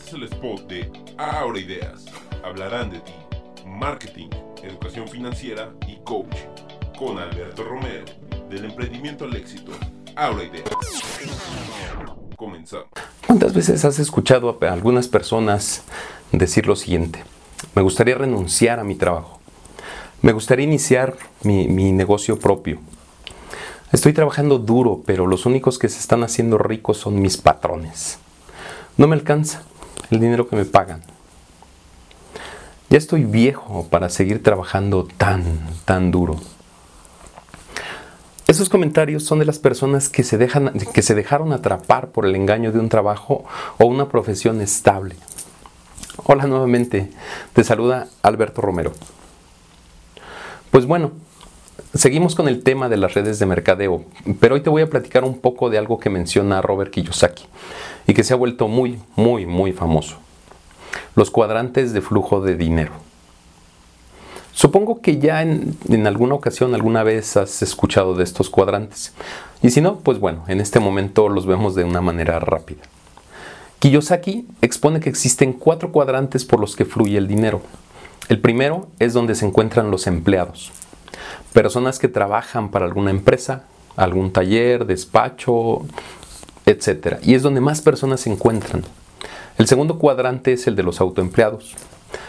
Este es el spot de Ahora Ideas. Hablarán de ti, marketing, educación financiera y coach. Con Alberto Romero, del emprendimiento al éxito. Ahora Ideas. Comenzamos. ¿Cuántas veces has escuchado a algunas personas decir lo siguiente? Me gustaría renunciar a mi trabajo. Me gustaría iniciar mi, mi negocio propio. Estoy trabajando duro, pero los únicos que se están haciendo ricos son mis patrones. No me alcanza el dinero que me pagan. Ya estoy viejo para seguir trabajando tan, tan duro. Esos comentarios son de las personas que se, dejan, que se dejaron atrapar por el engaño de un trabajo o una profesión estable. Hola nuevamente, te saluda Alberto Romero. Pues bueno, seguimos con el tema de las redes de mercadeo, pero hoy te voy a platicar un poco de algo que menciona Robert Kiyosaki y que se ha vuelto muy, muy, muy famoso. Los cuadrantes de flujo de dinero. Supongo que ya en, alguna ocasión, alguna vez has escuchado de estos cuadrantes. Y si no, pues bueno, en este momento los vemos de una manera rápida. Kiyosaki expone que existen cuatro cuadrantes por los que fluye el dinero. El primero es donde se encuentran los empleados. Personas que trabajan para alguna empresa, algún taller, despacho, etc. Y es donde más personas se encuentran. El segundo cuadrante es el de los autoempleados.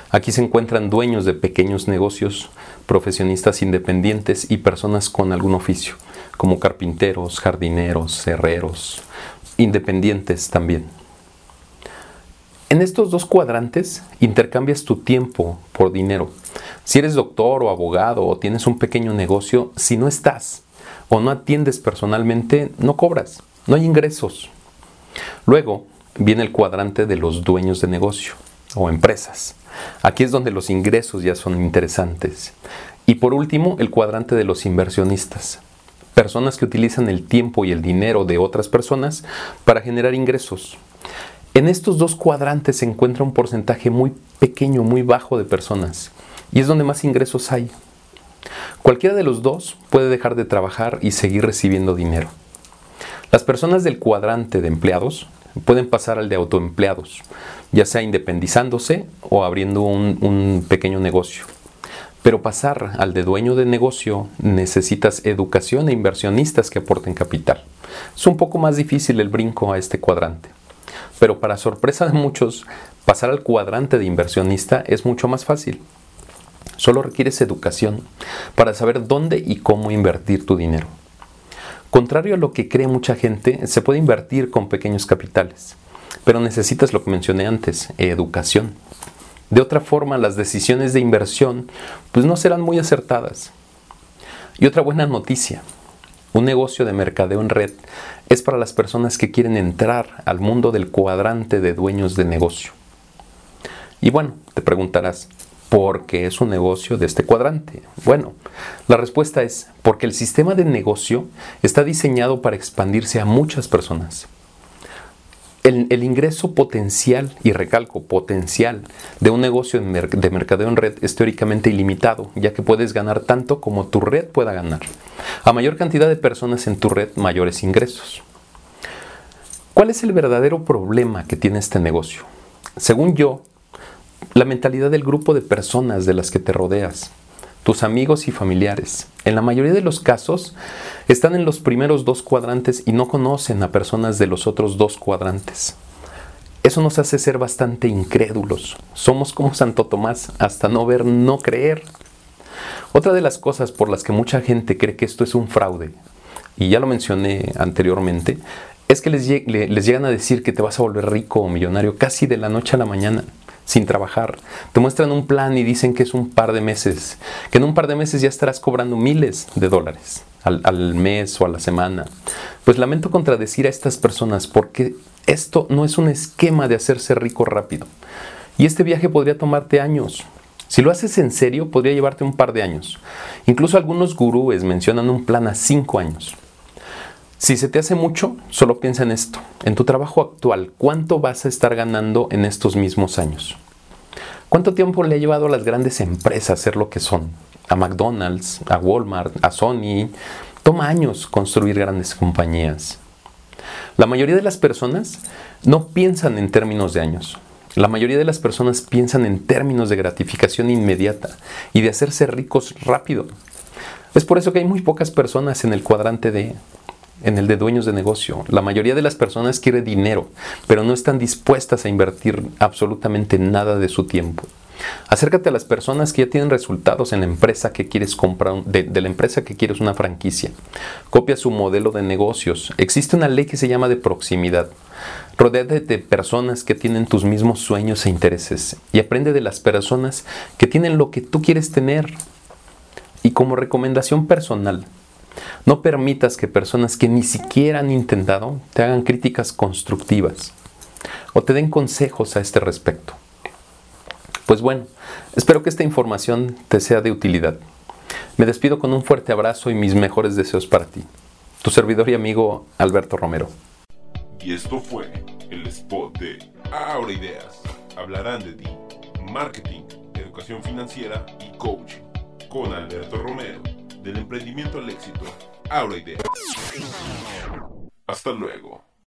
Aquí se encuentran dueños de pequeños negocios, profesionistas independientes y personas con algún oficio, como carpinteros, jardineros, herreros, independientes también. En estos dos cuadrantes intercambias tu tiempo por dinero. Si eres doctor o abogado o tienes un pequeño negocio, si no estás o no atiendes personalmente, no cobras, no hay ingresos. Luego viene el cuadrante de los dueños de negocio o empresas. Aquí es donde los ingresos ya son interesantes. Y por último, el cuadrante de los inversionistas. Personas que utilizan el tiempo y el dinero de otras personas para generar ingresos. En estos dos cuadrantes se encuentra un porcentaje muy pequeño, muy bajo de personas. Y es donde más ingresos hay. Cualquiera de los dos puede dejar de trabajar y seguir recibiendo dinero. Las personas del cuadrante de empleados pueden pasar al de autoempleados, ya sea independizándose o abriendo un, pequeño negocio. Pero pasar al de dueño de negocio necesitas educación e inversionistas que aporten capital. Es un poco más difícil el brinco a este cuadrante. Pero para sorpresa de muchos, pasar al cuadrante de inversionista es mucho más fácil. Solo requieres educación para saber dónde y cómo invertir tu dinero. Contrario a lo que cree mucha gente, se puede invertir con pequeños capitales, pero necesitas lo que mencioné antes, educación. De otra forma, las decisiones de inversión pues no serán muy acertadas. Y otra buena noticia, un negocio de mercadeo en red es para las personas que quieren entrar al mundo del cuadrante de dueños de negocio. Y bueno, te preguntarás, ¿por qué es un negocio de este cuadrante? Bueno, la respuesta es porque el sistema de negocio está diseñado para expandirse a muchas personas. El, el, ingreso potencial, y recalco, potencial de un negocio de mercadeo en red es teóricamente ilimitado, ya que puedes ganar tanto como tu red pueda ganar. A mayor cantidad de personas en tu red, mayores ingresos. ¿Cuál es el verdadero problema que tiene este negocio? Según yo, la mentalidad del grupo de personas de las que te rodeas tus amigos y familiares. En la mayoría de los casos están en los primeros dos cuadrantes y no conocen a personas de los otros dos cuadrantes. Eso nos hace ser bastante incrédulos. Somos como Santo Tomás, hasta no ver, no creer. Otra de las cosas por las que mucha gente cree que esto es un fraude, y ya lo mencioné anteriormente, es que les, llegan a decir que te vas a volver rico o millonario casi de la noche a la mañana sin trabajar. Te muestran un plan y dicen que es un par de meses, que en un par de meses ya estarás cobrando miles de dólares al, mes o a la semana. Pues lamento contradecir a estas personas porque esto no es un esquema de hacerse rico rápido. Y este viaje podría tomarte años. Si lo haces en serio, podría llevarte un par de años. Incluso algunos gurúes mencionan un plan a cinco años. Si se te hace mucho, solo piensa en esto. En tu trabajo actual, ¿cuánto vas a estar ganando en estos mismos años? ¿Cuánto tiempo le ha llevado a las grandes empresas ser lo que son? A McDonald's, a Walmart, a Sony. Toma años construir grandes compañías. La mayoría de las personas no piensan en términos de años. La mayoría de las personas piensan en términos de gratificación inmediata y de hacerse ricos rápido. Es por eso que hay muy pocas personas en el cuadrante de en el de dueños de negocio. La mayoría de las personas quiere dinero, pero no están dispuestas a invertir absolutamente nada de su tiempo. Acércate a las personas que ya tienen resultados en la empresa que quieres comprar, de, la empresa que quieres una franquicia. Copia su modelo de negocios. Existe una ley que se llama de proximidad. Rodéate de personas que tienen tus mismos sueños e intereses y aprende de las personas que tienen lo que tú quieres tener. Y como recomendación personal, no permitas que personas que ni siquiera han intentado te hagan críticas constructivas o te den consejos a este respecto. Pues bueno, espero que esta información te sea de utilidad. Me despido con un fuerte abrazo y mis mejores deseos para ti. Tu servidor y amigo Alberto Romero. Y esto fue el spot de Ahora Ideas. Hablarán de ti, marketing, educación financiera y coaching con Alberto Romero del emprendimiento al éxito. Ahora Ideas. Hasta luego.